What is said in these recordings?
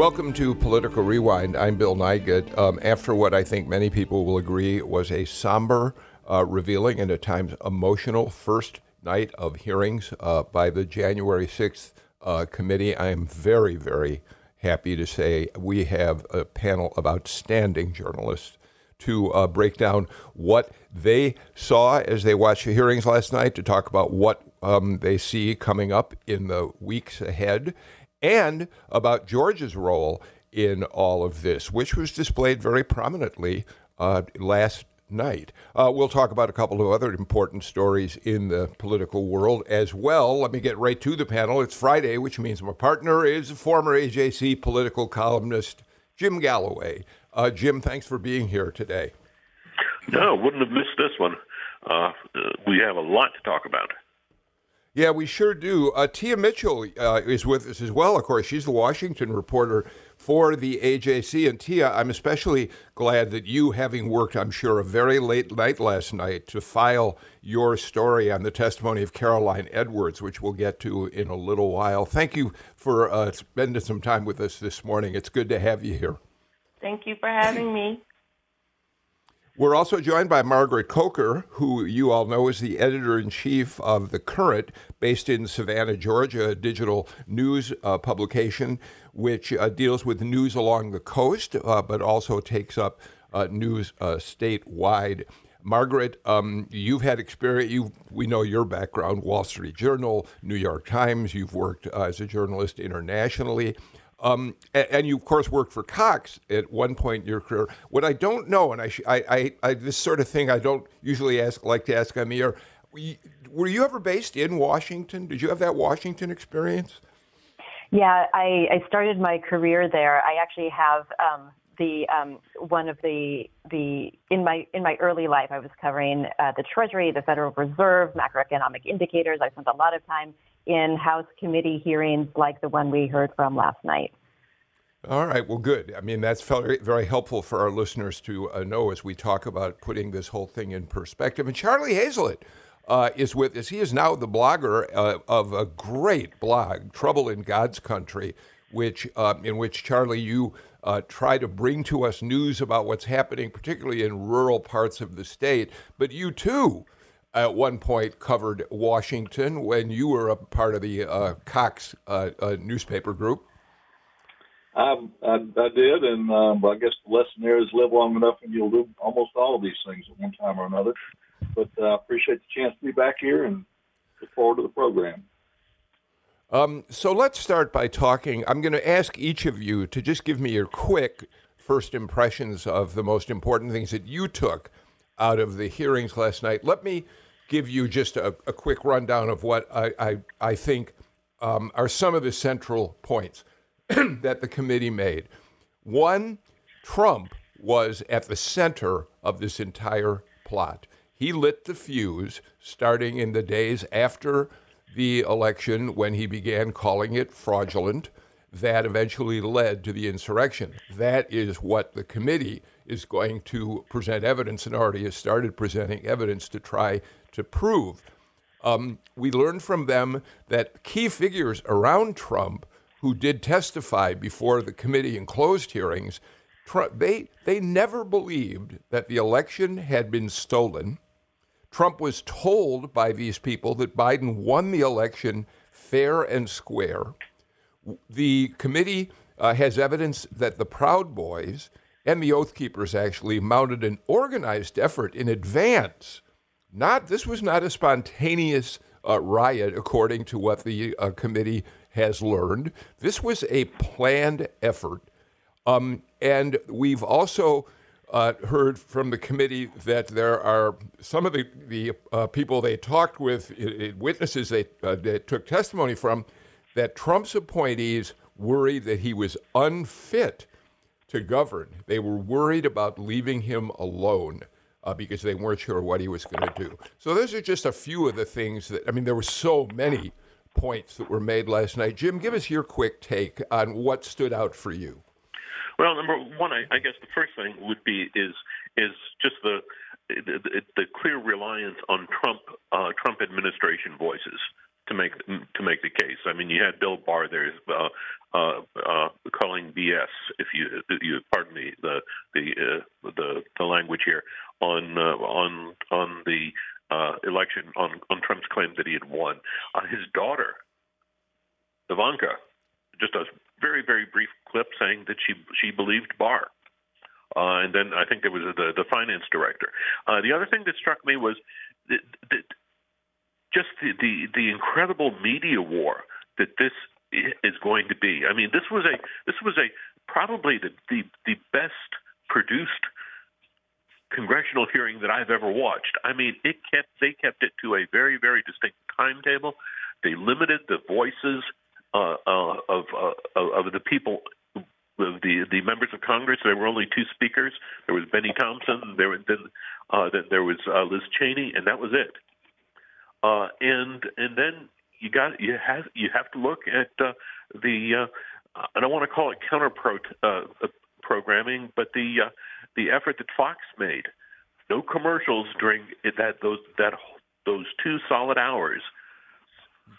Welcome to Political Rewind. I'm Bill Nigut. Um, after what I think many people will agree was a somber, uh, revealing, and at times emotional first night of hearings uh, by the January 6th uh, committee, I am very, very happy to say we have a panel of outstanding journalists to uh, break down what they saw as they watched the hearings last night, to talk about what um, they see coming up in the weeks ahead, and about Georgia's role in all of this, which was displayed very prominently uh, last night. Uh, we'll talk about a couple of other important stories in the political world as well. Let me get right to the panel. It's Friday, which means my partner is former AJC political columnist Jim Galloway. Uh, Jim, thanks for being here today. No, wouldn't have missed this one. Uh, we have a lot to talk about. Yeah, we sure do. Uh, Tia Mitchell uh, is with us as well. Of course, she's the Washington reporter for the AJC. And Tia, I'm especially glad that you, having worked, I'm sure, a very late night last night to file your story on the testimony of Caroline Edwards, which we'll get to in a little while. Thank you for uh, spending some time with us this morning. It's good to have you here. Thank you for having me. We're also joined by Margaret Coker, who you all know is the editor in chief of The Current, based in Savannah, Georgia, a digital news uh, publication which uh, deals with news along the coast, uh, but also takes up uh, news uh, statewide. Margaret, um, you've had experience. You, we know your background: Wall Street Journal, New York Times. You've worked uh, as a journalist internationally. Um, and, and, you, of course, worked for Cox at one point in your career. What I don't know, and I, sh- I, I, I, this sort of thing I don't usually ask, like to ask on the air. Were you ever based in Washington? Did you have that Washington experience? Yeah, I, I started my career there. I actually have um, the um, one of the the in my in my early life. I was covering uh, the Treasury, the Federal Reserve, macroeconomic indicators. I spent a lot of time in House committee hearings like the one we heard from last night. All right, well, good. I mean, that's very, helpful for our listeners to uh, know as we talk about putting this whole thing in perspective. And Charlie Hayslett uh, is with us. He is now the blogger uh, of a great blog, Trouble in God's Country, which uh, in which Charlie you uh, try to bring to us news about what's happening, particularly in rural parts of the state. But you too at one point covered Washington when you were a part of the uh, Cox uh, uh, newspaper group. I, I, I did, and um, I guess the lesson there is live long enough and you'll do almost all of these things at one time or another. But uh, I appreciate the chance to be back here and look forward to the program. Um, so let's start by talking. I'm going to ask each of you to just give me your quick first impressions of the most important things that you took out of the hearings last night. Let me give you just a, a quick rundown of what I, I, I think um, are some of the central points that the committee made. One, Trump was at the center of this entire plot. He lit the fuse starting in the days after the election when he began calling it fraudulent. That eventually led to the insurrection. That is what the committee is going to present evidence and already has started presenting evidence to try to prove. Um, we learned from them that key figures around Trump who did testify before the committee in closed hearings, Trump, they, they never believed that the election had been stolen. Trump was told by these people that Biden won the election fair and square. The committee uh, has evidence that the Proud Boys and the Oath Keepers actually mounted an organized effort in advance. Not this was not a spontaneous uh, riot, according to what the uh, committee has learned. This was a planned effort, um, and we've also uh, heard from the committee that there are some of the the uh, people they talked with, witnesses they, uh, they took testimony from, that Trump's appointees worried that he was unfit to govern. They were worried about leaving him alone uh, because they weren't sure what he was going to do. So those are just a few of the things that, I mean, there were so many points that were made last night. Jim, give us your quick take on what stood out for you. Well, number one, I, I guess the first thing would be is is just the the, the clear reliance on Trump uh, Trump administration voices to make to make the case. I mean, you had Bill Barr there uh, uh, uh, calling BS, if you you pardon me the the uh, the, the language here on uh, on on the uh, election on on Trump's claim that he had won. His daughter, Ivanka, just a very very brief clip saying that she she believed Barr. And then I think there was the the finance director. The other thing that struck me was that, that just the, the the incredible media war that this is going to be. I mean, this was a this was a probably the the, the best produced congressional hearing that I've ever watched. I mean, it kept they kept it to a very very distinct timetable. They limited the voices uh, uh, of uh, of the people. The the members of Congress, there were only two speakers. There was Bennie Thompson. There then uh, then there was uh, Liz Cheney, and that was it. Uh, and and then you got you have you have to look at uh, the uh, I don't want to call it counter uh, programming, but the uh, the effort that Fox made. No commercials during that those that those two solid hours,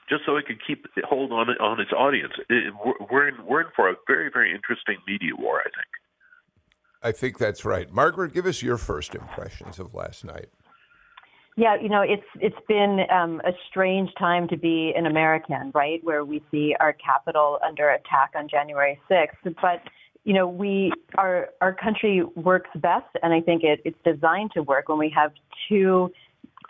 just so it could keep hold on on its audience. It, we're in we're in for a very very interesting media war, I think. I think that's right. Margaret, give us your first impressions of last night. Yeah, you know, it's it's been um, a strange time to be an American, right? Where we see our capital under attack on January 6th, but you know, we our our country works best, and I think it, it's designed to work when we have two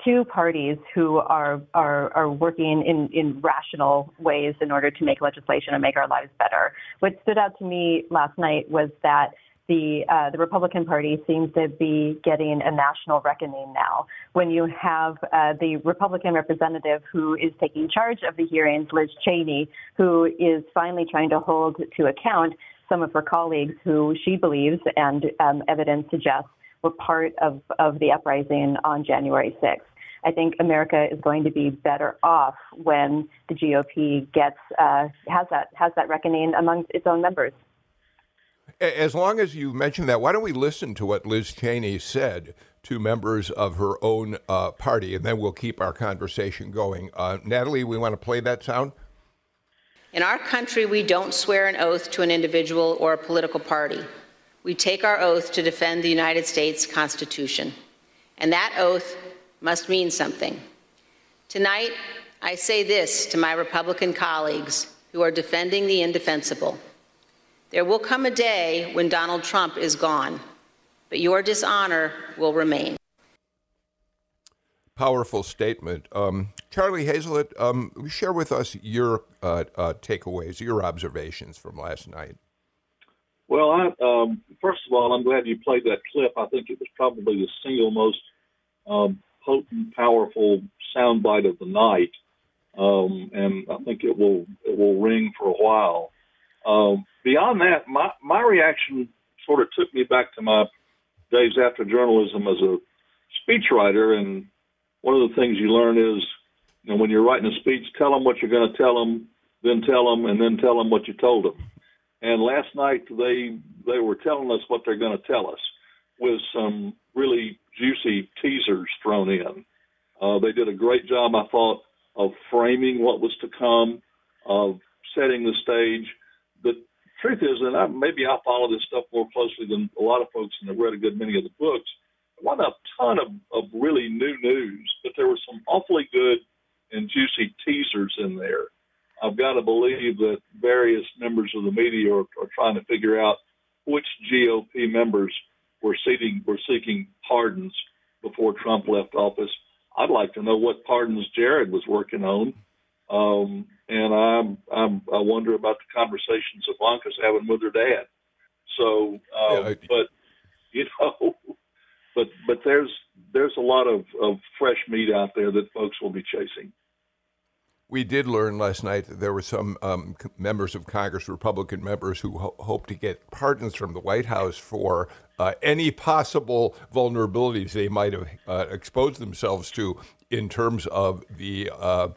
two parties who are are, are working in, in rational ways in order to make legislation and make our lives better. What stood out to me last night was that the uh, the Republican Party seems to be getting a national reckoning now. When you have uh, the Republican representative who is taking charge of the hearings, Liz Cheney, who is finally trying to hold to account some of her colleagues who she believes and um, evidence suggests were part of, of the uprising on January 6th. I think America is going to be better off when the GOP gets uh, has that has that reckoning among its own members. As long as you mentioned that, why don't we listen to what Liz Cheney said to members of her own uh, party, and then we'll keep our conversation going. Uh, Natalie, we want to play that sound. In our country, we don't swear an oath to an individual or a political party. We take our oath to defend the United States Constitution. And that oath must mean something. Tonight, I say this to my Republican colleagues who are defending the indefensible. There will come a day when Donald Trump is gone, but your dishonor will remain. Powerful statement. Um, Charlie Hayslett, um, share with us your uh, uh, takeaways, your observations from last night. Well, I, um, first of all, I'm glad you played that clip. I think it was probably the single most um, potent, powerful soundbite of the night, um, and I think it will it will ring for a while. Um, beyond that, my, my reaction sort of took me back to my days after journalism as a speechwriter. And one of the things you learn is, you know, when you're writing a speech, tell them what you're going to tell them, then tell them, and then tell them what you told them. And last night they they were telling us what they're going to tell us with some really juicy teasers thrown in. Uh, they did a great job, I thought, of framing what was to come, of setting the stage, truth is, and I, maybe I follow this stuff more closely than a lot of folks, and have read a good many of the books. There wasn't a ton of, of really new news, but there were some awfully good and juicy teasers in there. I've got to believe that various members of the media are, are trying to figure out which GOP members were seeking were seeking pardons before Trump left office. I'd like to know what pardons Jared was working on. Um, and I'm, I'm, I wonder about the conversations Ivanka's having with her dad. So, um, yeah, I, but you know, but but there's there's a lot of, of fresh meat out there that folks will be chasing. we did learn last night that there were some um, members of Congress, Republican members, who ho- hope to get pardons from the White House for uh, any possible vulnerabilities they might have uh, exposed themselves to in terms of the uh,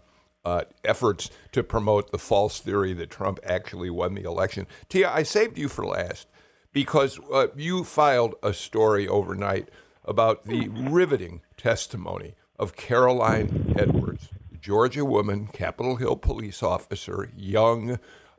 uh efforts to promote the false theory that Trump actually won the election. Tia, I saved you for last because uh, you filed a story overnight about the riveting testimony of Caroline Edwards Georgia woman, Capitol Hill police officer, young,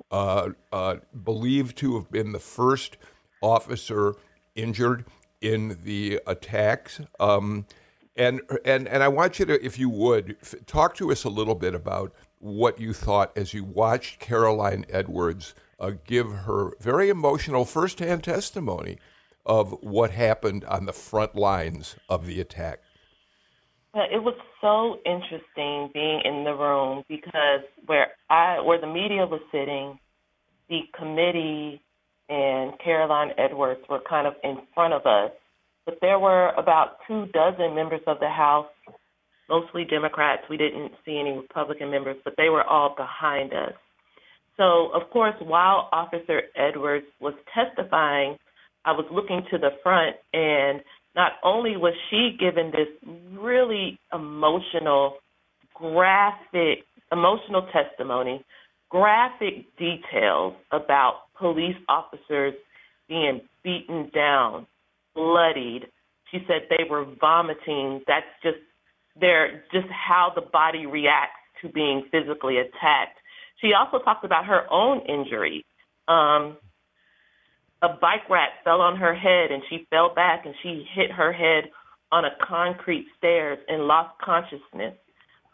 uh, uh, believed to have been the first officer injured in the attacks. Um, and and and I want you to, if you would, f- talk to us a little bit about what you thought as you watched Caroline Edwards uh, give her very emotional firsthand testimony of what happened on the front lines of the attack. It was so interesting being in the room because where I where the media was sitting, the committee and Caroline Edwards were kind of in front of us, but there were about two dozen members of the House, mostly Democrats. We didn't see any Republican members, but they were all behind us. So, of course, while Officer Edwards was testifying, I was looking to the front and not only was she given this really emotional, graphic, emotional testimony, graphic details about police officers being beaten down, bloodied. She said they were vomiting. That's just their just how the body reacts to being physically attacked. She also talked about her own injury. Um, a bike rack fell on her head and she fell back and she hit her head on a concrete stairs and lost consciousness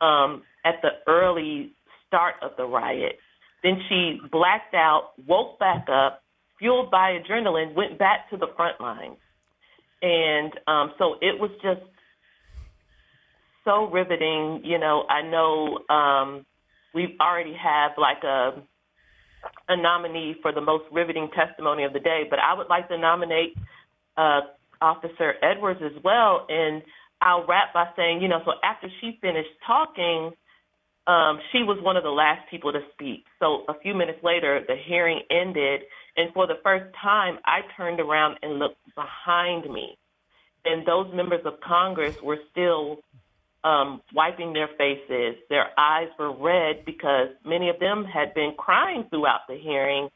um, at the early start of the riot. Then she blacked out, woke back up, fueled by adrenaline, went back to the front lines. And um, so it was just so riveting. You know, I know um, we already have like a a nominee for the most riveting testimony of the day, but I would like to nominate uh, Officer Edwards as well. And I'll wrap by saying, you know, so after she finished talking, um, she was one of the last people to speak. So a few minutes later, the hearing ended, and for the first time, I turned around and looked behind me. And those members of Congress were still um, wiping their faces. Their eyes were red because many of them had been crying throughout the hearing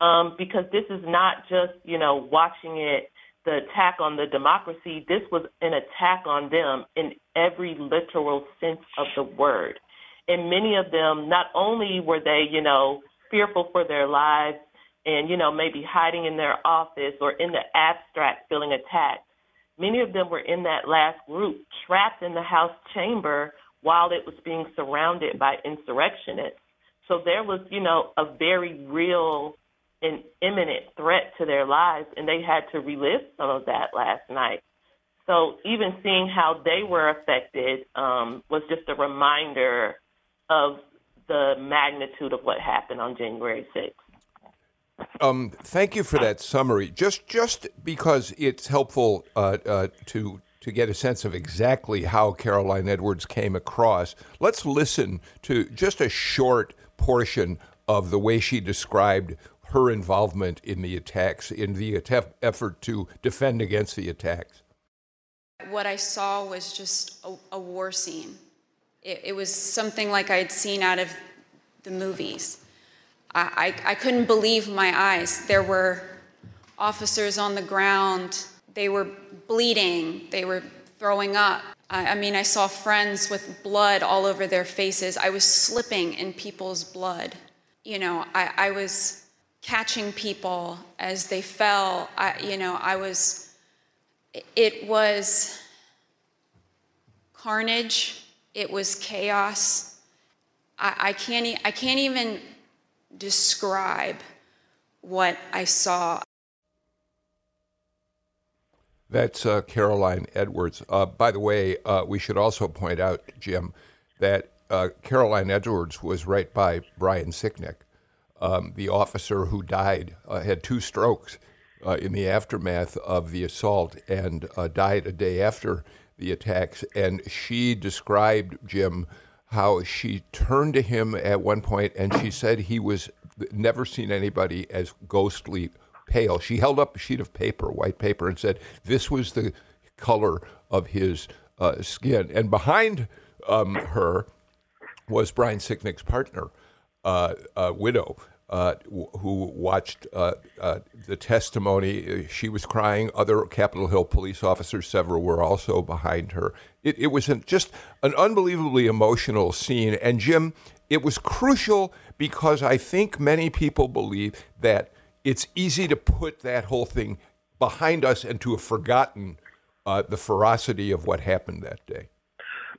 um, because this is not just, you know, watching it, the attack on the democracy. This was an attack on them in every literal sense of the word. And many of them, not only were they, you know, fearful for their lives and, you know, maybe hiding in their office or in the abstract feeling attacked, Many of them were in that last group, trapped in the House chamber while it was being surrounded by insurrectionists. So there was, you know, a very real and imminent threat to their lives, and they had to relive some of that last night. So even seeing how they were affected um, was just a reminder of the magnitude of what happened on January 6th. Um, thank you for that summary. Just just because it's helpful uh, uh, to to get a sense of exactly how Caroline Edwards came across, let's listen to just a short portion of the way she described her involvement in the attacks, in the effort to defend against the attacks. What I saw was just a, a war scene. It, it was something like I'd seen out of the movies. I, I, couldn't believe my eyes. There were officers on the ground. They were bleeding. They were throwing up. I, I mean, I saw friends with blood all over their faces. I was slipping in people's blood. You know, I, I was catching people as they fell. I, you know, I was, it was carnage. It was chaos. I can't, I can't even describe what I saw. That's uh, Caroline Edwards. Uh, by the way, uh, we should also point out, Jim, that uh, Caroline Edwards was right by Brian Sicknick, um, the officer who died, uh, had two strokes uh, in the aftermath of the assault and died a day after the attacks. And she described, Jim, how she turned to him at one point and she said he was never seen anybody as ghostly pale. She held up a sheet of paper, white paper, and said this was the color of his uh, skin. And behind um, her was Brian Sicknick's partner, uh, uh, widow, uh, who watched uh, uh, the testimony. She was crying. Other Capitol Hill police officers, several, were also behind her. It, it was an, just an unbelievably emotional scene. And Jim, it was crucial because I think many people believe that it's easy to put that whole thing behind us and to have forgotten uh, the ferocity of what happened that day.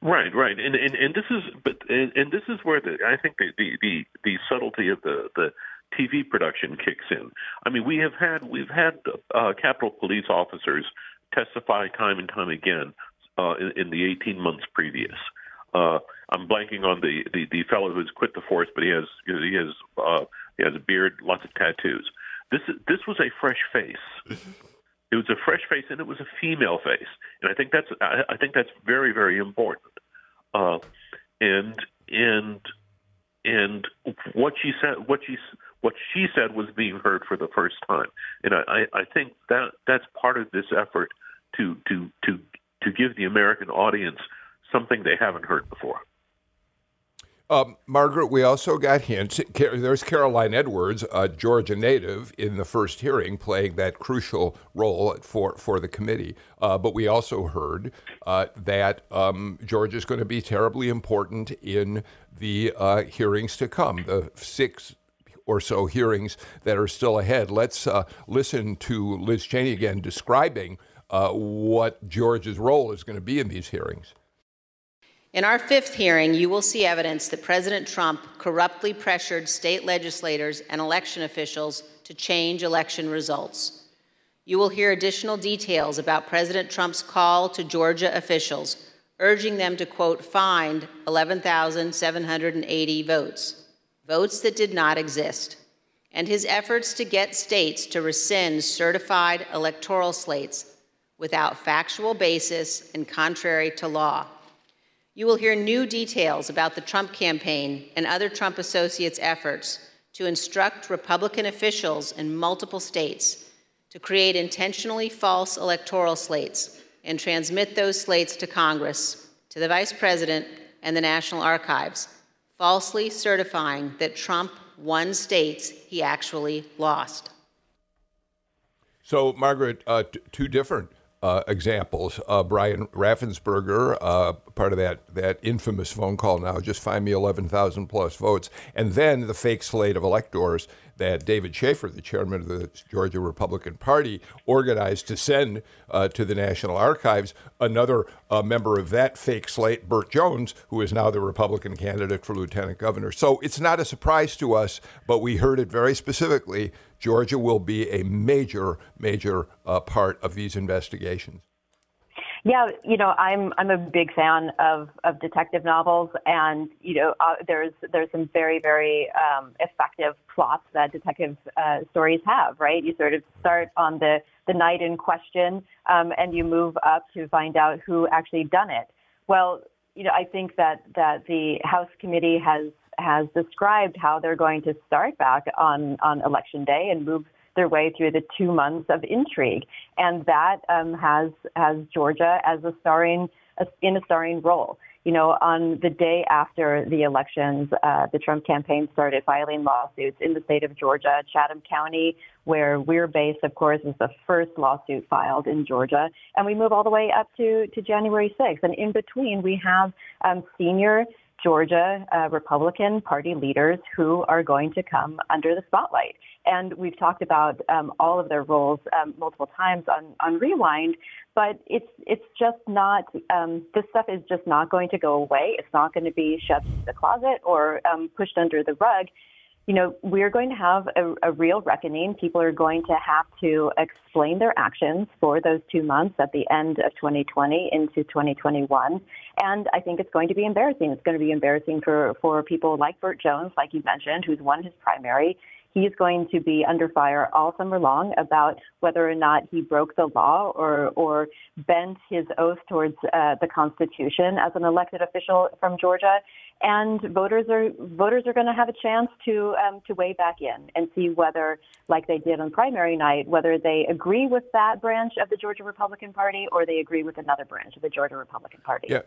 Right, right, and and, and this is but and, and this is where the I think the, the the the subtlety of the the TV production kicks in. I mean, we have had we've had uh, Capitol Police officers testify time and time again uh, in, in the 18 months previous. Uh, I'm blanking on the, the the fellow who's quit the force, but he has he has uh, he has a beard, lots of tattoos. This this was a fresh face. It was a fresh face, and it was a female face, and I think that's I think that's very very important. Uh, and and and what she said, what she what she said was being heard for the first time, and I, I think that that's part of this effort to to to to give the American audience something they haven't heard before. Um, Margaret, we also got hints. There's Caroline Edwards, a Georgia native, in the first hearing, playing that crucial role for, for the committee. Uh, but we also heard uh, that um, Georgia is going to be terribly important in the uh, hearings to come, the six or so hearings that are still ahead. Let's uh, listen to Liz Cheney again describing uh, what Georgia's role is going to be in these hearings. In our fifth hearing, you will see evidence that President Trump corruptly pressured state legislators and election officials to change election results. You will hear additional details about President Trump's call to Georgia officials, urging them to, quote, find 11,780 votes, votes that did not exist, and his efforts to get states to rescind certified electoral slates without factual basis and contrary to law. You will hear new details about the Trump campaign and other Trump associates' efforts to instruct Republican officials in multiple states to create intentionally false electoral slates and transmit those slates to Congress, to the Vice President, and the National Archives, falsely certifying that Trump won states he actually lost. So, Margaret, uh, two different uh, examples. Uh, Brian Raffensperger, uh, part of that, that infamous phone call now, just find me 11,000 plus votes. And then the fake slate of electors that David Shafer, the chairman of the Georgia Republican Party, organized to send uh, to the National Archives. Another uh, member of that fake slate, Burt Jones, who is now the Republican candidate for lieutenant governor. So it's not a surprise to us, but we heard it very specifically. Georgia will be a major, major uh, part of these investigations. Yeah, you know, I'm I'm a big fan of, of detective novels, and you know, uh, there's there's some very very um, effective plots that detective uh, stories have. Right, you sort of start on the the night in question, um, and you move up to find out who actually done it. Well, you know, I think that that the House committee has has described how they're going to start back on on election day and move their way through the two months of intrigue, and that um, has has Georgia as a starring in a starring role. You know, on the day after the elections, uh, the Trump campaign started filing lawsuits in the state of Georgia, Chatham County, where we're based. Of course, is the first lawsuit filed in Georgia, and we move all the way up to to January 6th. And in between, we have um, senior Georgia uh, Republican Party leaders who are going to come under the spotlight. And we've talked about um, all of their roles um, multiple times on, on Rewind, but it's it's just not um, this stuff is just not going to go away. It's not going to be shoved in the closet or um, pushed under the rug you know, we're going to have a, a, real reckoning. People are going to have to explain their actions for those two months at the end of 2020 into 2021. And I think it's going to be embarrassing. It's going to be embarrassing for, for people like Burt Jones, like you mentioned, who's won his primary. He's going to be under fire all summer long about whether or not he broke the law or, or bent his oath towards uh, the Constitution as an elected official from Georgia. And voters are voters are going to have a chance to um, to weigh back in and see whether, like they did on primary night, whether they agree with that branch of the Georgia Republican Party or they agree with another branch of the Georgia Republican Party. Yeah.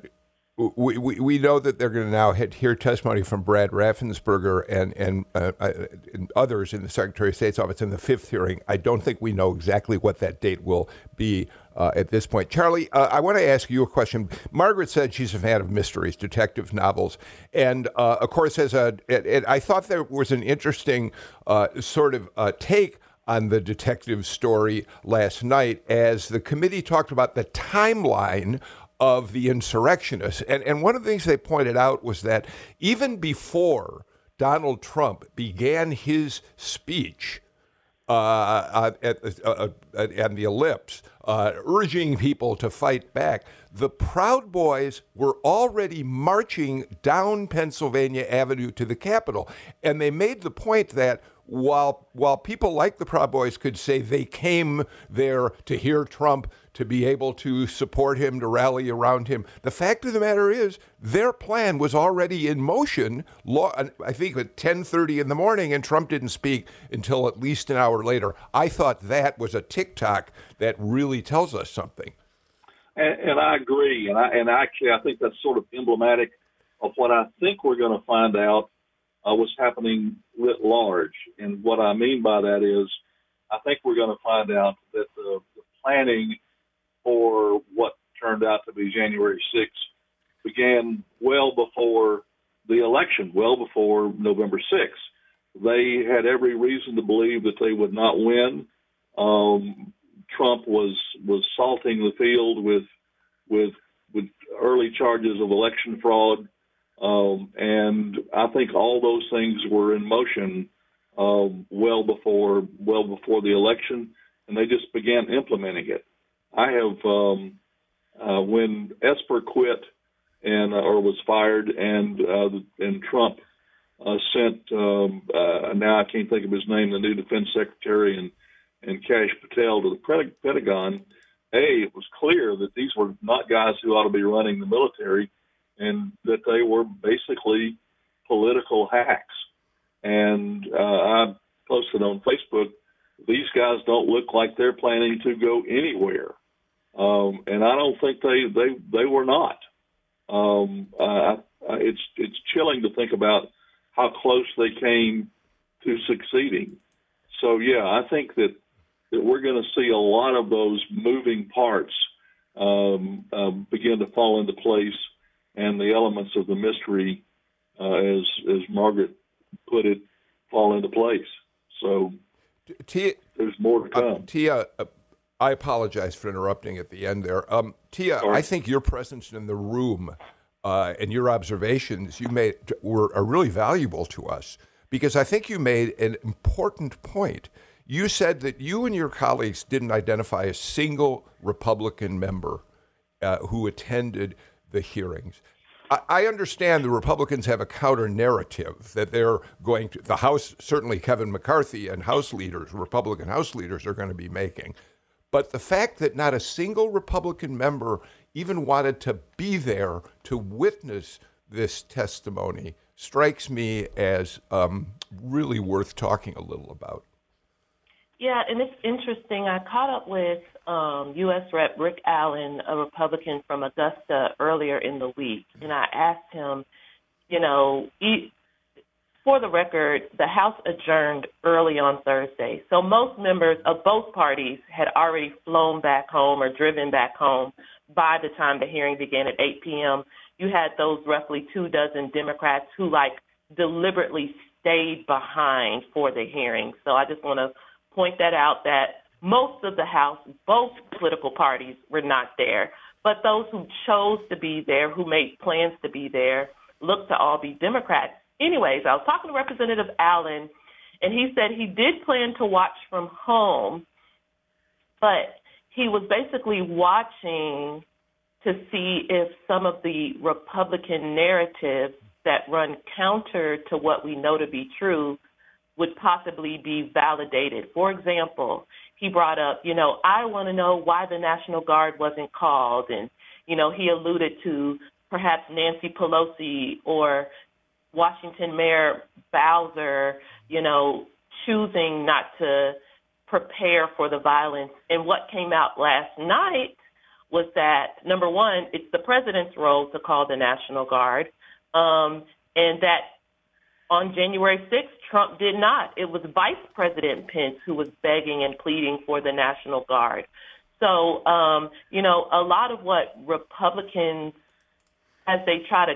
We, we, we know that they're going to now hear testimony from Brad Raffensperger and and, uh, uh, and others in the Secretary of State's office in the fifth hearing. I don't think we know exactly what that date will be uh, at this point. Charlie, uh, I want to ask you a question. Margaret said she's a fan of mysteries, detective novels, and uh, of course, as a, it, it, I thought there was an interesting uh, sort of take on the detective story last night as the committee talked about the timeline of the insurrectionists. And, and one of the things they pointed out was that even before Donald Trump began his speech, uh, at, uh, at, the ellipse, uh, urging people to fight back. The Proud Boys were already marching down Pennsylvania Avenue to the Capitol, and they made the point that while while people like the Proud Boys could say they came there to hear Trump, to be able to support him, to rally around him, the fact of the matter is their plan was already in motion. I think at 10:30 in the morning, and Trump didn't speak until at least an hour later. I thought that was a tick-tock that really tells us something. And, and I agree, and I and actually I think that's sort of emblematic of what I think we're going to find out uh, what's happening writ large. And what I mean by that is, I think we're going to find out that the, the planning for what turned out to be January 6th began well before the election, well before November 6th. They had every reason to believe that they would not win. Um, Trump was was salting the field with with with early charges of election fraud. Um, and I think all those things were in motion um, well before well before the election, and they just began implementing it. I have um, uh, when Esper quit and uh, or was fired, and uh, and Trump uh, sent um, uh, now I can't think of his name, the new defense secretary, and and Kash Patel to the Pentagon. A, it was clear that these were not guys who ought to be running the military and that they were basically political hacks. And uh, I posted on Facebook, these guys don't look like they're planning to go anywhere, um, and I don't think they they they were not. Um, uh, it's it's chilling to think about how close they came to succeeding. So yeah, I think that that we're going to see a lot of those moving parts um, uh, begin to fall into place and the elements of the mystery, uh, as as Margaret put it, fall into place. So Tia, there's more to uh, come. Uh, Tia, uh, I apologize for interrupting at the end there. Um, Tia, Sorry. I think your presence in the room uh, and your observations you made were are really valuable to us because I think you made an important point. You said that you and your colleagues didn't identify a single Republican member uh, who attended the hearings. I understand the Republicans have a counter narrative that they're going to, the House, certainly Kevin McCarthy and House leaders, Republican House leaders, are going to be making. But the fact that not a single Republican member even wanted to be there to witness this testimony strikes me as um, really worth talking a little about. Yeah, and it's interesting. I caught up with um, U.S. Rep. Rick Allen, a Republican from Augusta, earlier in the week, and I asked him, you know, for the record, the House adjourned early on Thursday, so most members of both parties had already flown back home or driven back home by the time the hearing began at 8 p.m. You had those roughly two dozen Democrats who, like, deliberately stayed behind for the hearing. So I just want to point that out that most of the House, both political parties were not there. But those who chose to be there, who made plans to be there, looked to all be Democrats. Anyways, I was talking to Representative Allen, and he said he did plan to watch from home, but he was basically watching to see if some of the Republican narratives that run counter to what we know to be true would possibly be validated. For example, he brought up, you know, I want to know why the National Guard wasn't called. And, you know, he alluded to perhaps Nancy Pelosi or Washington Mayor Bowser, you know, choosing not to prepare for the violence. And what came out last night was that number one, it's the president's role to call the National Guard, um, and that on January 6th, Trump did not. It was Vice President Pence who was begging and pleading for the National Guard. So, um, you know, a lot of what Republicans, as they try to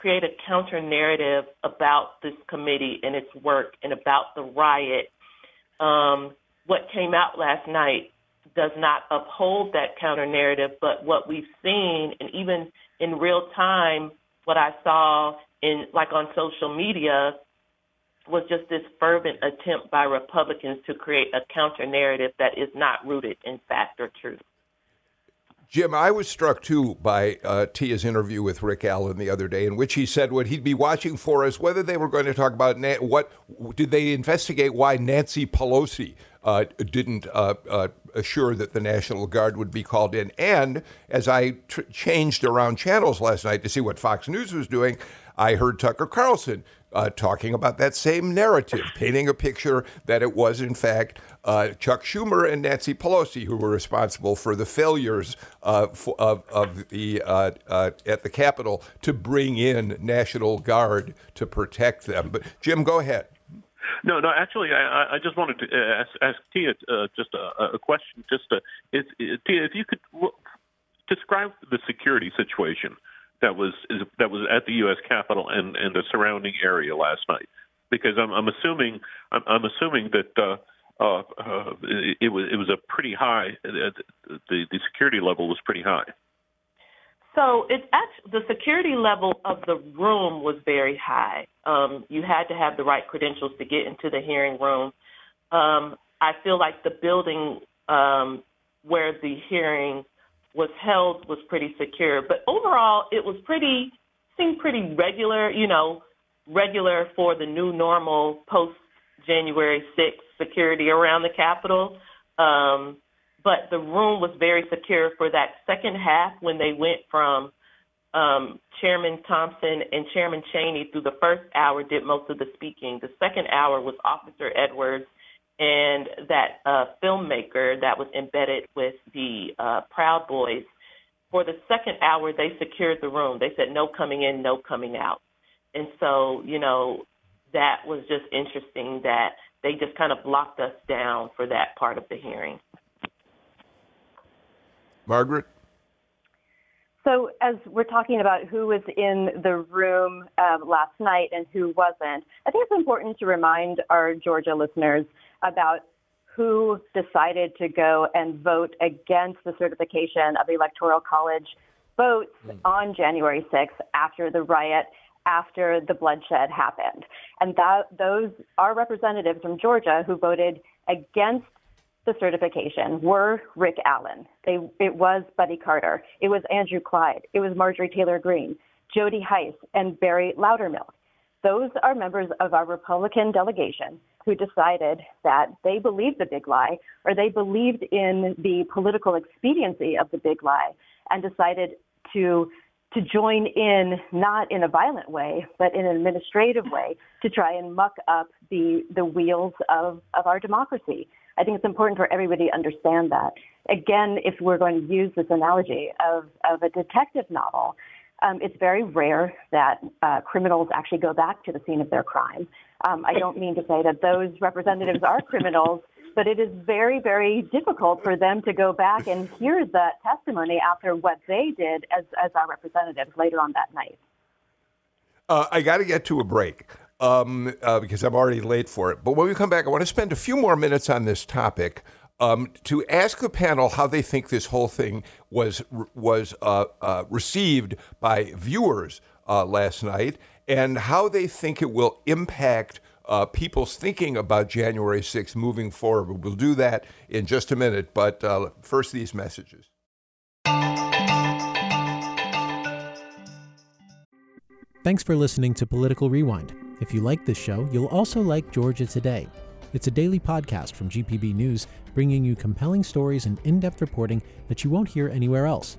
create a counter narrative about this committee and its work and about the riot, um, what came out last night does not uphold that counter narrative. But what we've seen, and even in real time, what I saw in like on social media was just this fervent attempt by Republicans to create a counter narrative that is not rooted in fact or truth. Jim, I was struck too by uh, Tia's interview with Rick Allen the other day, in which he said what he'd be watching for is whether they were going to talk about Na- what did they investigate why Nancy Pelosi uh, didn't uh, uh, assure that the National Guard would be called in. And as I tr- changed around channels last night to see what Fox News was doing, I heard Tucker Carlson uh, talking about that same narrative, painting a picture that it was, in fact, uh, Chuck Schumer and Nancy Pelosi who were responsible for the failures uh, for, of, of, the uh, uh, at the Capitol to bring in National Guard to protect them. But Jim, go ahead. No, no. Actually, I, I just wanted to ask, ask Tia uh, just a, a, question. Just to, is, Tia, if you could describe the security situation that was that was at the U.S. Capitol and, and the surrounding area last night, because I'm, I'm assuming I'm, I'm assuming that. Uh, uh, uh, it, was it was a pretty high. Uh, the the security level was pretty high. So it's actually the security level of the room was very high. Um, you had to have the right credentials to get into the hearing room. Um, I feel like the building um, where the hearing was held was pretty secure, but overall it was pretty seemed pretty regular. You know, regular for the new normal post January 6th security around the Capitol. Um, but the room was very secure for that second half when they went from um, Chairman Thompson and Chairman Cheney through the first hour did most of the speaking. The second hour was Officer Edwards and that uh, filmmaker that was embedded with the uh, Proud Boys. For the second hour, they secured the room. They said no coming in, no coming out. And so, you know, that was just interesting that they just kind of locked us down for that part of the hearing. Margaret? So, as we're talking about who was in the room uh, last night and who wasn't, I think it's important to remind our Georgia listeners about who decided to go and vote against the certification of the Electoral College votes mm. on January 6th after the riot, after the bloodshed happened. And that those are representatives from Georgia who voted against the certification were Rick Allen. They, it was Buddy Carter. It was Andrew Clyde. It was Marjorie Taylor Greene, Jody Hice, and Barry Loudermilk. Those are members of our Republican delegation who decided that they believed the big lie or they believed in the political expediency of the big lie and decided to to join in not in a violent way but in an administrative way to try and muck up the the wheels of, of our democracy I think it's important for everybody to understand that. Again, if we're going to use this analogy of, of a detective novel, um, it's very rare that uh, criminals actually go back to the scene of their crime. Um, I don't mean to say that those representatives are criminals, but it is very, very difficult for them to go back and hear that testimony after what they did as, as our representatives later on that night. Uh, I got to get to a break um, uh, because I'm already late for it. But when we come back, I want to spend a few more minutes on this topic um, to ask the panel how they think this whole thing was was uh, uh, received by viewers uh, last night, and how they think it will impact. Uh, people's thinking about January 6th moving forward. We'll do that in just a minute, but uh, first, these messages. Thanks for listening to Political Rewind. If you like this show, you'll also like Georgia Today. It's a daily podcast from GPB News, bringing you compelling stories and in depth reporting that you won't hear anywhere else.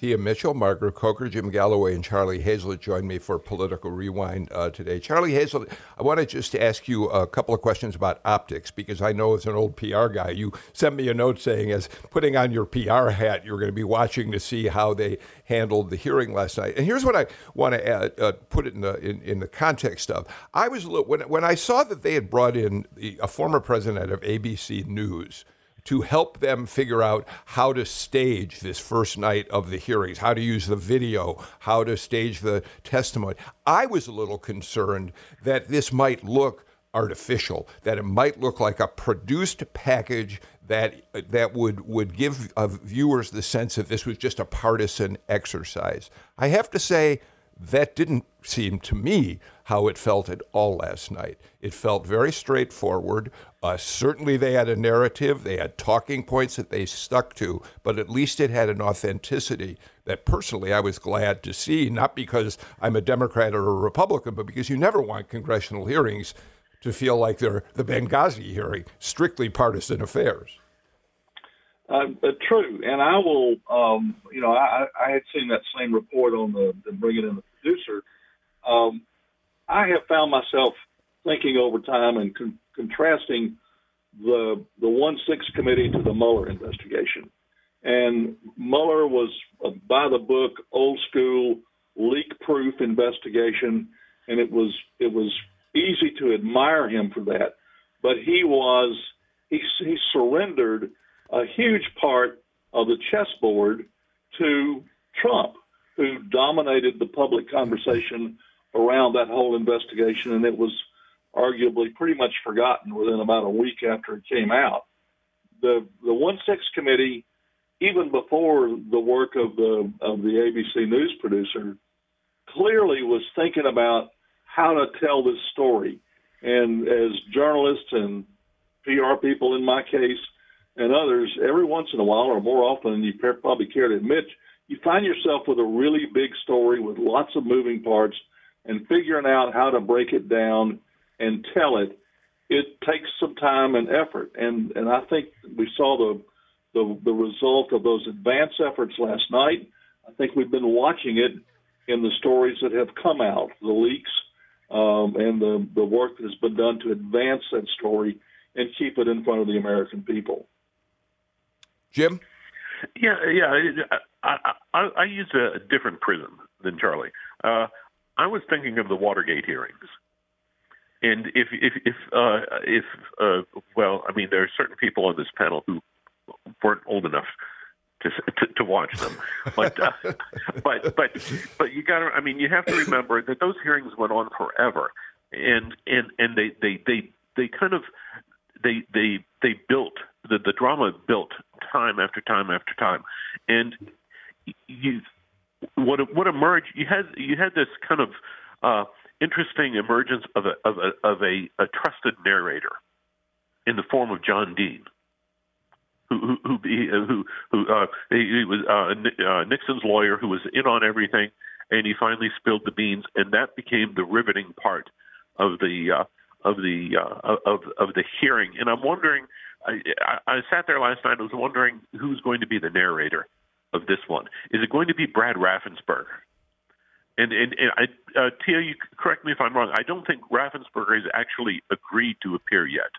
Tia Mitchell, Margaret Coker, Jim Galloway, and Charlie Hayslett joined me for Political Rewind uh, today. Charlie Hayslett, I want to just ask you a couple of questions about optics because I know as an old PR guy, you sent me a note saying, as putting on your PR hat, you're going to be watching to see how they handled the hearing last night. And here's what I want to add, uh, put it in the in, in, the context of. I was when when I saw that they had brought in the, a former president of ABC News to help them figure out how to stage this first night of the hearings, how to use the video, how to stage the testimony. I was a little concerned that this might look artificial, that it might look like a produced package that that would would give uh, viewers the sense that this was just a partisan exercise. I have to say that didn't seem to me how it felt at all last night. It felt very straightforward. Uh, certainly, they had a narrative, they had talking points that they stuck to, but at least it had an authenticity that personally I was glad to see, not because I'm a Democrat or a Republican, but because you never want congressional hearings to feel like they're the Benghazi hearing, strictly partisan affairs. Uh, uh, true, and I will. Um, you know, I, I had seen that same report on the, the bringing in the producer. Um, I have found myself thinking over time and con- contrasting the the one six committee to the Mueller investigation. And Mueller was a by the book, old school, leak proof investigation, and it was it was easy to admire him for that. But he was he he surrendered a huge part of the chessboard to Trump, who dominated the public conversation around that whole investigation, and it was arguably pretty much forgotten within about a week after it came out. The the one six committee, even before the work of the of the ABC news producer, clearly was thinking about how to tell this story. And as journalists and PR people, in my case, and others, every once in a while, or more often than you probably care to admit, you find yourself with a really big story with lots of moving parts, and figuring out how to break it down and tell it. It takes some time and effort, and and I think we saw the the, the result of those advance efforts last night. I think we've been watching it in the stories that have come out, the leaks, um, and the, the work that has been done to advance that story and keep it in front of the American people. Jim? Yeah, yeah. I, I, I use a different prism than Charlie. Uh, I was thinking of the Watergate hearings, and if if if uh, if uh, well, I mean, there are certain people on this panel who weren't old enough to to, to watch them, but uh, but but but you got to. I mean, you have to remember that those hearings went on forever, and and and they they they they kind of they they they built the the drama built time after time after time, and you what what emerged you had you had this kind of uh, interesting emergence of a of a of a, a trusted narrator in the form of John Dean. Who who who who, uh, he, he was uh, uh, Nixon's lawyer who was in on everything, and he finally spilled the beans, and that became the riveting part of the uh, of the uh, of of the hearing. And I'm wondering, I, I sat there last night. I was wondering who's going to be the narrator of this one. Is it going to be Brad Raffensperger? And and, and I, uh, Tia, you correct me if I'm wrong. I don't think Raffensperger has actually agreed to appear yet.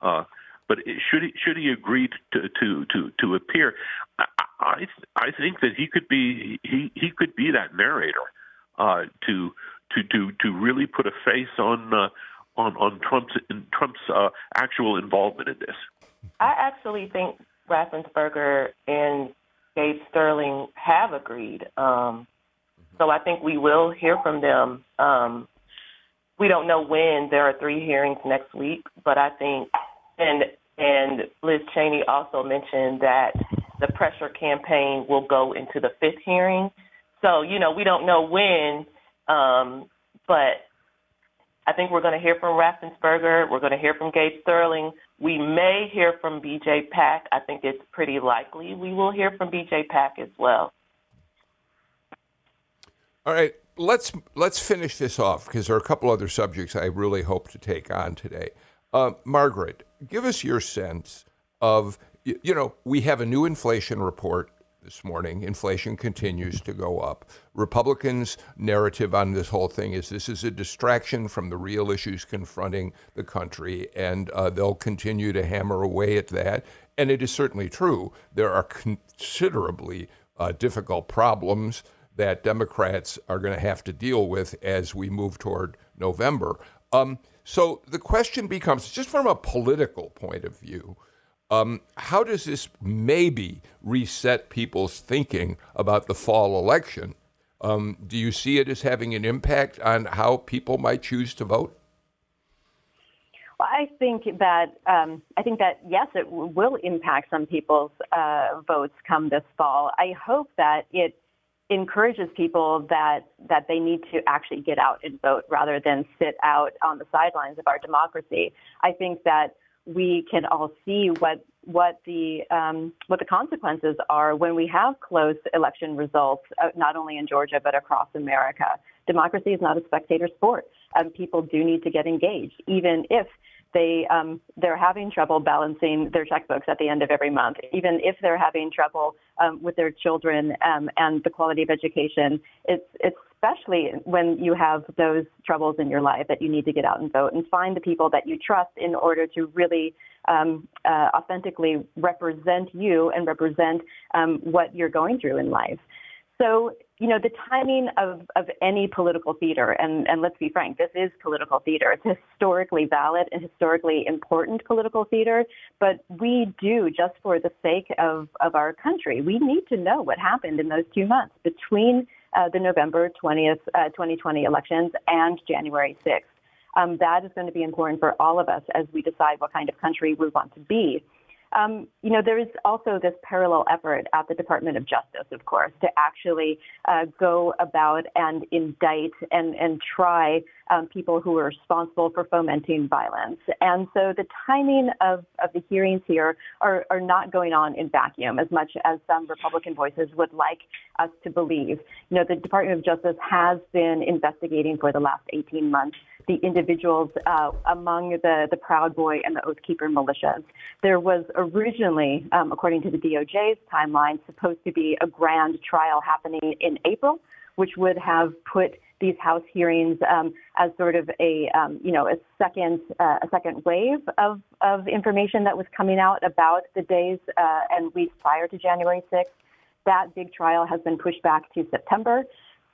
Uh, but should he should he agree to to to to appear? I I, I think that he could be he he could be that narrator uh, to to to to really put a face on uh, on on Trump's Trump's uh, actual involvement in this. I actually think Raffensperger and Gabe Sterling have agreed. Um, so I think we will hear from them. Um, we don't know when. There are three hearings next week, but I think and and Liz Cheney also mentioned that the pressure campaign will go into the fifth hearing. So you know we don't know when, um, but I think we're going to hear from Raffensperger. We're going to hear from Gabe Sterling. We may hear from BJay Pak. I think it's pretty likely we will hear from BJay Pak as well. All right, let's let's finish this off because there are a couple other subjects I really hope to take on today. Uh, Margaret, give us your sense of you know we have a new inflation report this morning. Inflation continues to go up. Republicans' narrative on this whole thing is this is a distraction from the real issues confronting the country, and uh, they'll continue to hammer away at that. And it is certainly true. There are considerably uh, difficult problems that Democrats are going to have to deal with as we move toward November. Um, so the question becomes just from a political point of view, um, how does this maybe reset people's thinking about the fall election? Um, do you see it as having an impact on how people might choose to vote? Well, I think that um, I think that yes, it will impact some people's uh, votes come this fall. I hope that it encourages people that that they need to actually get out and vote rather than sit out on the sidelines of our democracy. I think that we can all see what what the um, what the consequences are when we have close election results, uh, not only in Georgia but across America. Democracy is not a spectator sport. Um, people do need to get engaged, even if they um, they're having trouble balancing their checkbooks at the end of every month, even if they're having trouble um, with their children um, and the quality of education. It's it's especially when you have those troubles in your life that you need to get out and vote and find the people that you trust in order to really um, uh, authentically represent you and represent um, what you're going through in life. So, you know, the timing of, of any political theater, and, and let's be frank, this is political theater. It's historically valid and historically important political theater, but we do, just for the sake of, of our country, we need to know what happened in those two months between uh, the November 20th, uh, 2020 elections and January 6th. Um, that is going to be important for all of us as we decide what kind of country we want to be. Um, you know, there is also this parallel effort at the Department of Justice, of course, to actually uh, go about and indict and, and try um, people who are responsible for fomenting violence. And so the timing of, of the hearings here are, are not going on in vacuum as much as some Republican voices would like us to believe. You know, the Department of Justice has been investigating for the last 18 months the individuals uh, among the, the Proud Boy and the Oath Keeper militias. There was originally, um, according to the DOJ's timeline, supposed to be a grand trial happening in April, which would have put these House hearings um, as sort of a um, you know a second uh, a second wave of of information that was coming out about the days uh, and weeks prior to January 6th. That big trial has been pushed back to September.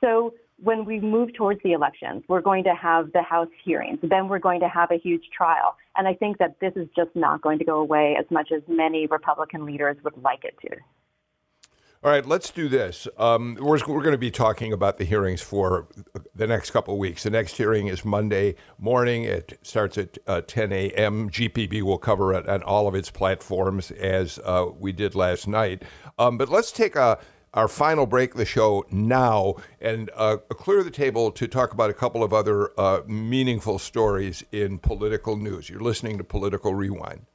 So when we move towards the elections, we're going to have the House hearings. Then we're going to have a huge trial. And I think that this is just not going to go away as much as many Republican leaders would like it to. All right, let's do this. Um, we're, we're going to be talking about the hearings for the next couple of weeks. The next hearing is Monday morning. It starts at uh, 10 a.m. GPB will cover it on all of its platforms as uh, we did last night. Um, but let's take a our final break of the show now and uh, clear the table to talk about a couple of other uh, meaningful stories in political news. You're listening to Political Rewind.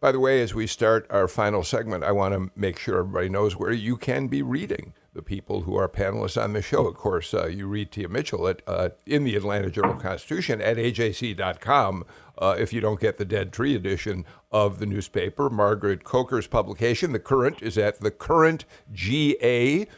By the way, as we start our final segment, I want to make sure everybody knows where you can be reading the people who are panelists on the show. Of course, uh, you read Tia Mitchell at, uh, in the Atlanta Journal Constitution at ajc.com uh, if you don't get the Dead Tree edition of the newspaper. Margaret Coker's publication, The Current, is at thecurrentga.org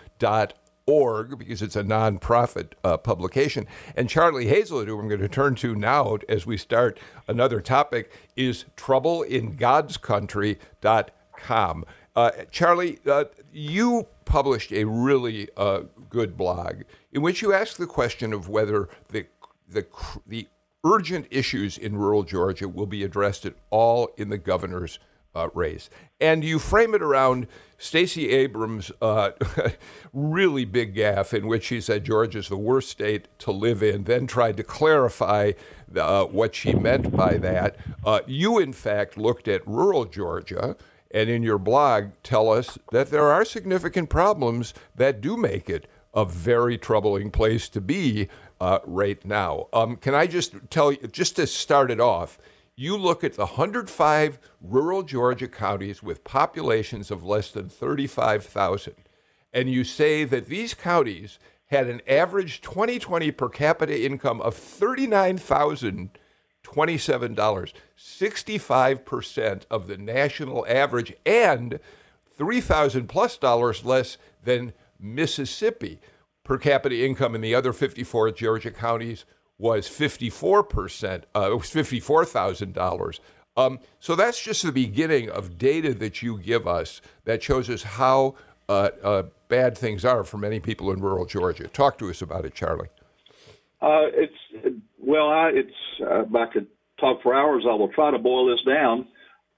org because it's a nonprofit uh, publication. And Charlie Hayslett, who I'm going to turn to now as we start another topic, is troubleingodscountry.com. Uh, Charlie, uh, you published a really uh, good blog in which you ask the question of whether the the the urgent issues in rural Georgia will be addressed at all in the governor's uh, race, and you frame it around Stacey Abrams' uh, really big gaffe in which she said Georgia is the worst state to live in. Then tried to clarify uh, what she meant by that. Uh, you, in fact, looked at rural Georgia and in your blog tell us that there are significant problems that do make it a very troubling place to be uh, right now. Um, can I just tell you, just to start it off, you look at the 105 rural Georgia counties with populations of less than 35,000, and you say that these counties had an average 2020 per capita income of $39,027, 65% of the national average, and 3,000 plus dollars less than Mississippi. Per capita income in the other 54 Georgia counties was 54%, uh, it was $54,000. Um, so that's just the beginning of data that you give us that shows us how uh, uh, bad things are for many people in rural Georgia. Talk to us about it, Charlie. Uh, it's well, I, it's uh, I could talk for hours. I will try to boil this down.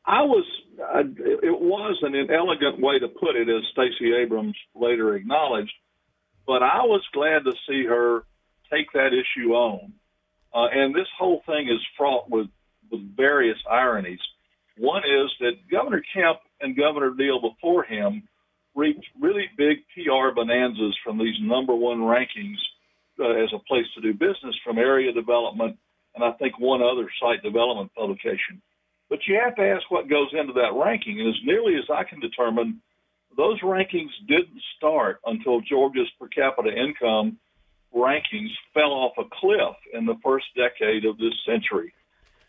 I was I, it was an inelegant way to put it, as Stacey Abrams later acknowledged, but I was glad to see her take that issue on. Uh, and this whole thing is fraught with with various ironies. One is that Governor Kemp and Governor Deal before him reaped really big PR bonanzas from these number one rankings uh, as a place to do business from area development and I think one other site development publication. But you have to ask what goes into that ranking. And as nearly as I can determine, those rankings didn't start until Georgia's per capita income rankings fell off a cliff in the first decade of this century.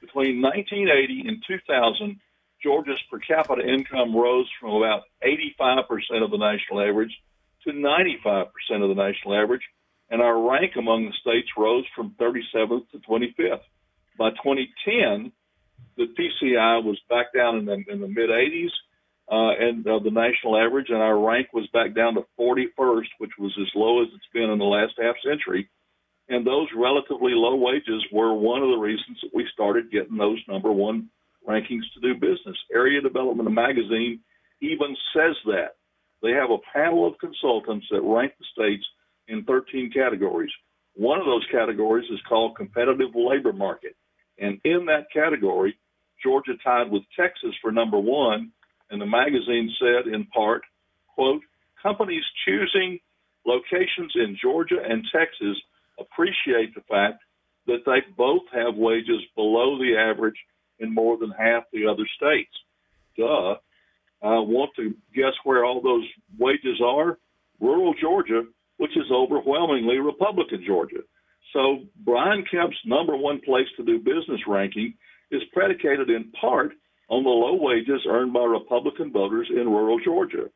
Between 1980 and 2000, Georgia's per capita income rose from about 85% of the national average to 95% of the national average, and our rank among the states rose from 37th to 25th. By 2010, the PCI was back down in the, in the mid 80s, uh, and uh, the national average, and our rank was back down to 41st, which was as low as it's been in the last half century. And those relatively low wages were one of the reasons that we started getting those number one rankings to do business. Area Development Magazine even says that. They have a panel of consultants that rank the states in 13 categories. One of those categories is called competitive labor market. And in that category, Georgia tied with Texas for number one. And the magazine said, in part, quote, companies choosing locations in Georgia and Texas appreciate the fact that they both have wages below the average in more than half the other states. Duh. I want to guess where all those wages are? Rural Georgia, which is overwhelmingly Republican Georgia. So Brian Kemp's number one place to do business ranking is predicated in part on the low wages earned by Republican voters in rural Georgia,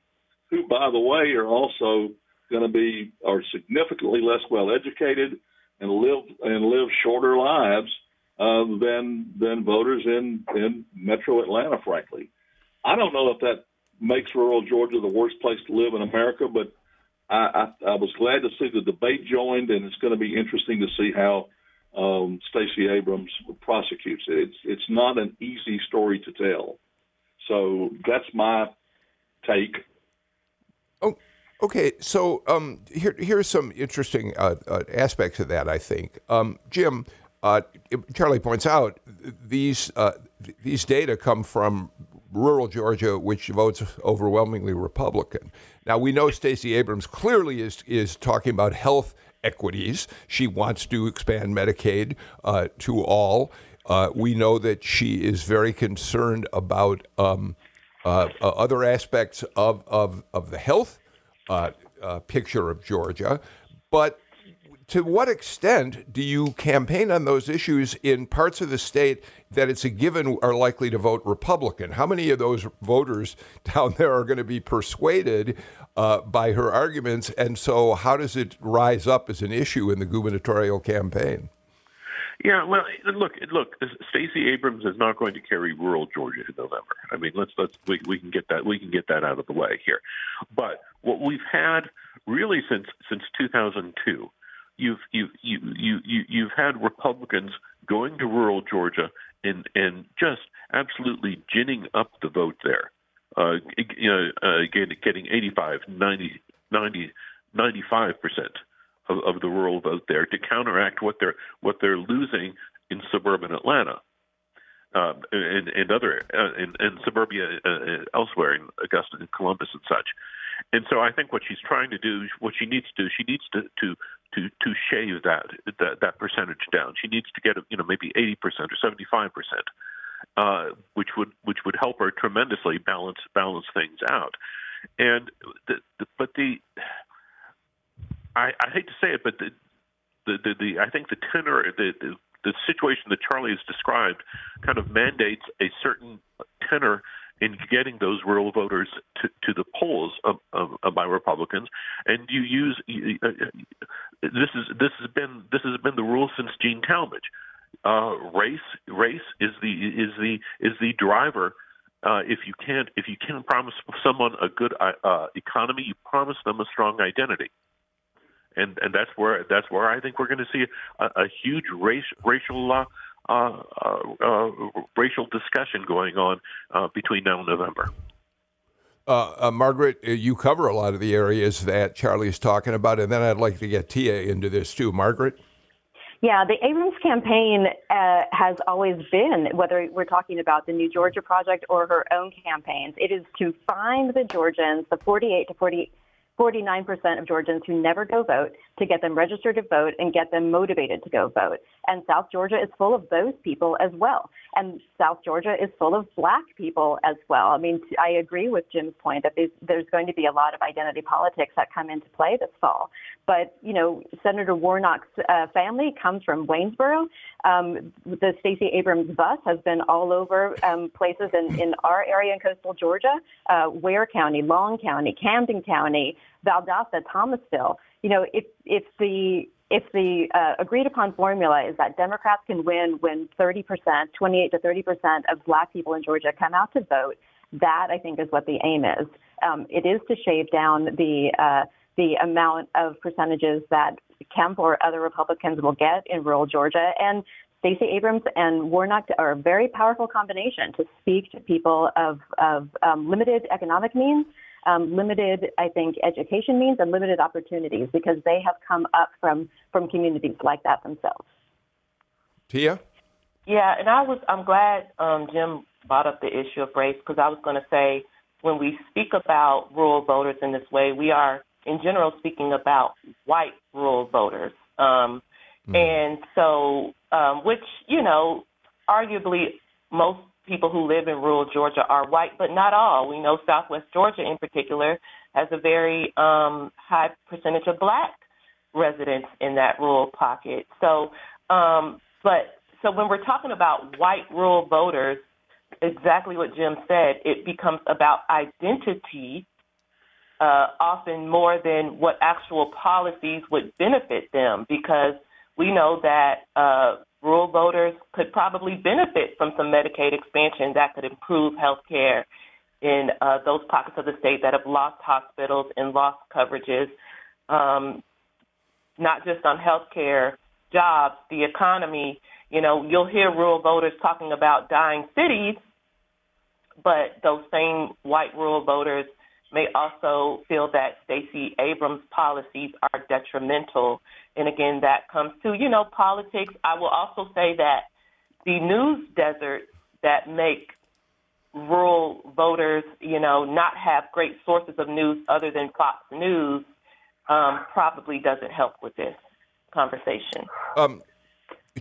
who, by the way, are also going to be are significantly less well educated and live and live shorter lives uh, than than voters in in Metro Atlanta. Frankly, I don't know if that makes rural Georgia the worst place to live in America, but I, I, I was glad to see the debate joined, and it's going to be interesting to see how um, Stacey Abrams prosecutes it. It's it's not an easy story to tell. So that's my take. Oh, okay. So um, here here's some interesting uh, uh, aspects of that. I think um, Jim. Uh, Charlie points out these uh, these data come from rural Georgia, which votes overwhelmingly Republican. Now we know Stacey Abrams clearly is is talking about health equities. She wants to expand Medicaid uh, to all. Uh, we know that she is very concerned about um, uh, uh other aspects of, of, of the health uh, uh, picture of Georgia. But to what extent do you campaign on those issues in parts of the state that it's a given are likely to vote Republican? How many of those voters down there are going to be persuaded uh, by her arguments? And so, how does it rise up as an issue in the gubernatorial campaign? Yeah, well, look, look. Stacey Abrams is not going to carry rural Georgia in November. I mean, let's let's we, we can get that we can get that out of the way here. But what we've had really since since 2002 you've you've you you you you've had Republicans going to rural Georgia and and just absolutely ginning up the vote there. Uh, you know, uh, getting, getting 85, 90, 90, 95 percent of, of the rural vote there to counteract what they're what they're losing in suburban Atlanta. uh, and, and other uh, in, in suburbia uh, elsewhere in Augusta and Columbus and such. And so I think what she's trying to do, what she needs to do, she needs to to to to shave that that, that percentage down. She needs to get you know maybe 80 percent or 75 percent, uh, which would which would help her tremendously balance balance things out. And the, the but the I, I hate to say it, but the the, the, the I think the tenor the, the the situation that Charlie has described kind of mandates a certain tenor in getting those rural voters to, to the polls of, of, of by Republicans, and you use uh, this is this has been this has been the rule since Gene Talmadge. Uh, race race is the is the is the driver. Uh, if you can't if you can't promise someone a good uh, uh economy, you promise them a strong identity and and that's where that's where I think we're going to see a, a huge race, racial uh, uh, uh, racial discussion going on uh, between now and November. Uh, uh, Margaret, you cover a lot of the areas that Charlie is talking about, and then I'd like to get Tia into this too. Margaret? Yeah, the Abrams campaign uh, has always been, whether we're talking about the New Georgia Project or her own campaigns, it is to find the Georgians, the 48 to 40, 49% of Georgians who never go vote to get them registered to vote and get them motivated to go vote. And South Georgia is full of those people as well. And South Georgia is full of black people as well. I mean, I agree with Jim's point that there's going to be a lot of identity politics that come into play this fall. But, you know, Senator Warnock's uh, family comes from Waynesboro. Um, the Stacey Abrams bus has been all over um, places in, in our area in coastal Georgia, uh, Ware County, Long County, Camden County, Valdosta, Thomasville. You know, if if the if the uh, agreed upon formula is that Democrats can win when 30 percent, 28 to 30 percent of Black people in Georgia come out to vote, that I think is what the aim is. Um, it is to shave down the uh, the amount of percentages that Kemp or other Republicans will get in rural Georgia. And Stacey Abrams and Warnock are a very powerful combination to speak to people of, of um, limited economic means um, limited, I think, education means and limited opportunities because they have come up from from communities like that themselves. Tia. Yeah, and I was I'm glad um, Jim brought up the issue of race because I was going to say when we speak about rural voters in this way, we are in general speaking about white rural voters. Um, mm. And so, um, which, you know, arguably most people who live in rural Georgia are white, but not all. We know Southwest Georgia, in particular, has a very um, high percentage of black residents in that rural pocket. So, um, but so when we're talking about white rural voters, exactly what Jim said, it becomes about identity. Uh, often more than what actual policies would benefit them, because we know that uh, rural voters could probably benefit from some Medicaid expansion that could improve health care in uh, those pockets of the state that have lost hospitals and lost coverages, um, not just on health care, jobs, the economy. You know, you'll hear rural voters talking about dying cities, but those same white rural voters may also feel that Stacey Abrams' policies are detrimental. And again, that comes to, you know, politics. I will also say that the news desert that make rural voters, you know, not have great sources of news other than Fox News um, probably doesn't help with this conversation. Um,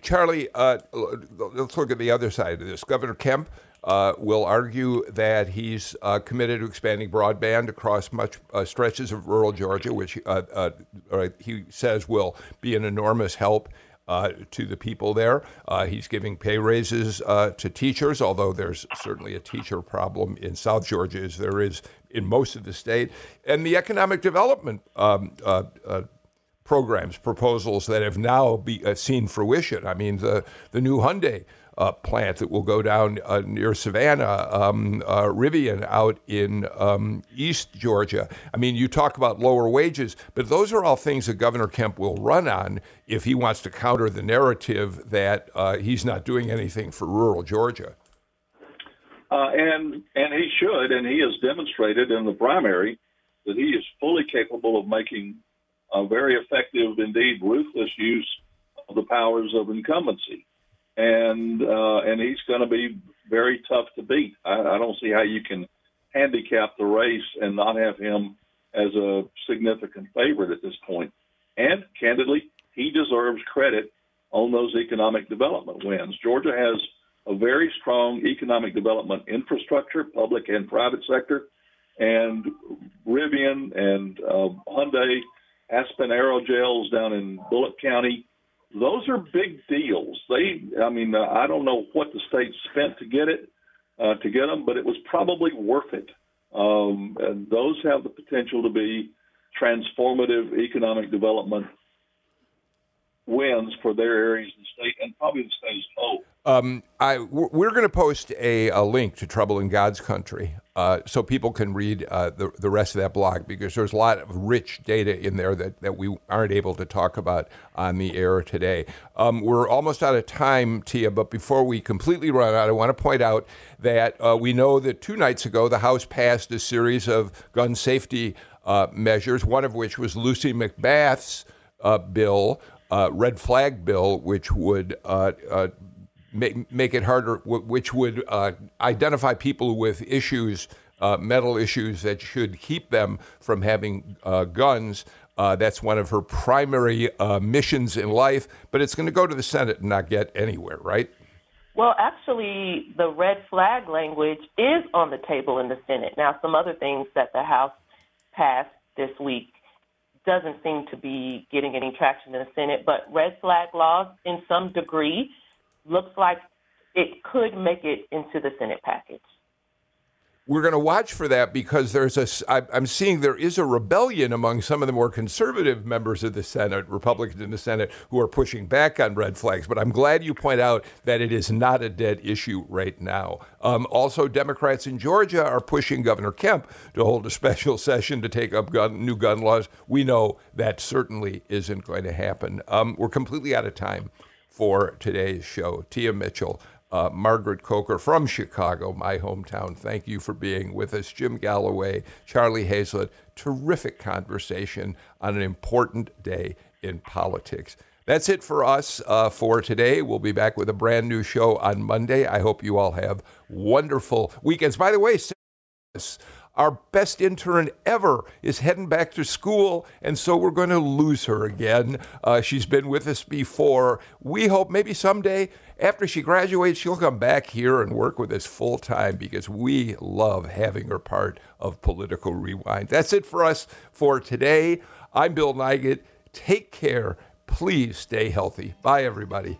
Charlie, uh, let's look at the other side of this. Governor Kemp uh, will argue that he's uh, committed to expanding broadband across much uh, stretches of rural Georgia, which uh, uh, he says will be an enormous help. Uh, to the people there. he's giving pay raises to teachers, although there's certainly a teacher problem in South Georgia, as there is in most of the state. And the economic development um, programs, proposals that have now be, seen fruition. I mean, the, the new Hyundai uh, plant that will go down uh, near Savannah, um, uh, Rivian out in um, East Georgia. I mean, you talk about lower wages, but those are all things that Governor Kemp will run on if he wants to counter the narrative that uh, he's not doing anything for rural Georgia. Uh, and and he should, and he has demonstrated in the primary that he is fully capable of making a very effective, indeed ruthless use of the powers of incumbency. And uh, and he's going to be very tough to beat. I, I don't see how you can handicap the race and not have him as a significant favorite at this point. And candidly, he deserves credit on those economic development wins. Georgia has a very strong economic development infrastructure, public and private sector, and Rivian and uh, Hyundai, Aspen Aerogels down in Bulloch County. Those are big deals. They, I mean, uh, I don't know what the state spent to get it, uh, to get them, but it was probably worth it. Um, and those have the potential to be transformative economic development wins for their areas of the state and probably the state as a whole. Um, I, we're going to post a, a, link to Trouble in God's Country uh, so people can read uh, the, the rest of that blog because there's a lot of rich data in there that, that we aren't able to talk about on the air today. Um, we're almost out of time, Tia, but before we completely run out, I want to point out that uh, we know that two nights ago the House passed a series of gun safety uh, measures, one of which was Lucy McBath's uh, bill uh, red flag bill, which would uh, uh, make, make it harder, which would uh, identify people with issues, mental issues that should keep them from having guns. that's one of her primary missions in life, but it's going to go to the Senate and not get anywhere, right? Well, actually, the red flag language is on the table in the Senate. Now, some other things that the House passed this week doesn't seem to be getting any traction in the Senate. But red flag laws, in some degree, looks like it could make it into the Senate package. We're going to watch for that because there's a. I'm seeing there is a rebellion among some of the more conservative members of the Senate, Republicans in the Senate, who are pushing back on red flags. But I'm glad you point out that it is not a dead issue right now. Um, also, Democrats in Georgia are pushing Governor Kemp to hold a special session to take up gun, new gun laws. We know that certainly isn't going to happen. Um, we're completely out of time for today's show. Tia Mitchell uh, Margaret Coker from Chicago, my hometown. Thank you for being with us. Jim Galloway, Charlie Hayslett, Terrific conversation on an important day in politics. That's it for us uh, for today. We'll be back with a brand new show on Monday. I hope you all have wonderful weekends. By the way, our best intern ever is heading back to school, and so we're going to lose her again. Uh, she's been with us before. We hope maybe someday after she graduates, she'll come back here and work with us full time because we love having her part of Political Rewind. That's it for us for today. I'm Bill Nigut. Take care. Please stay healthy. Bye, everybody.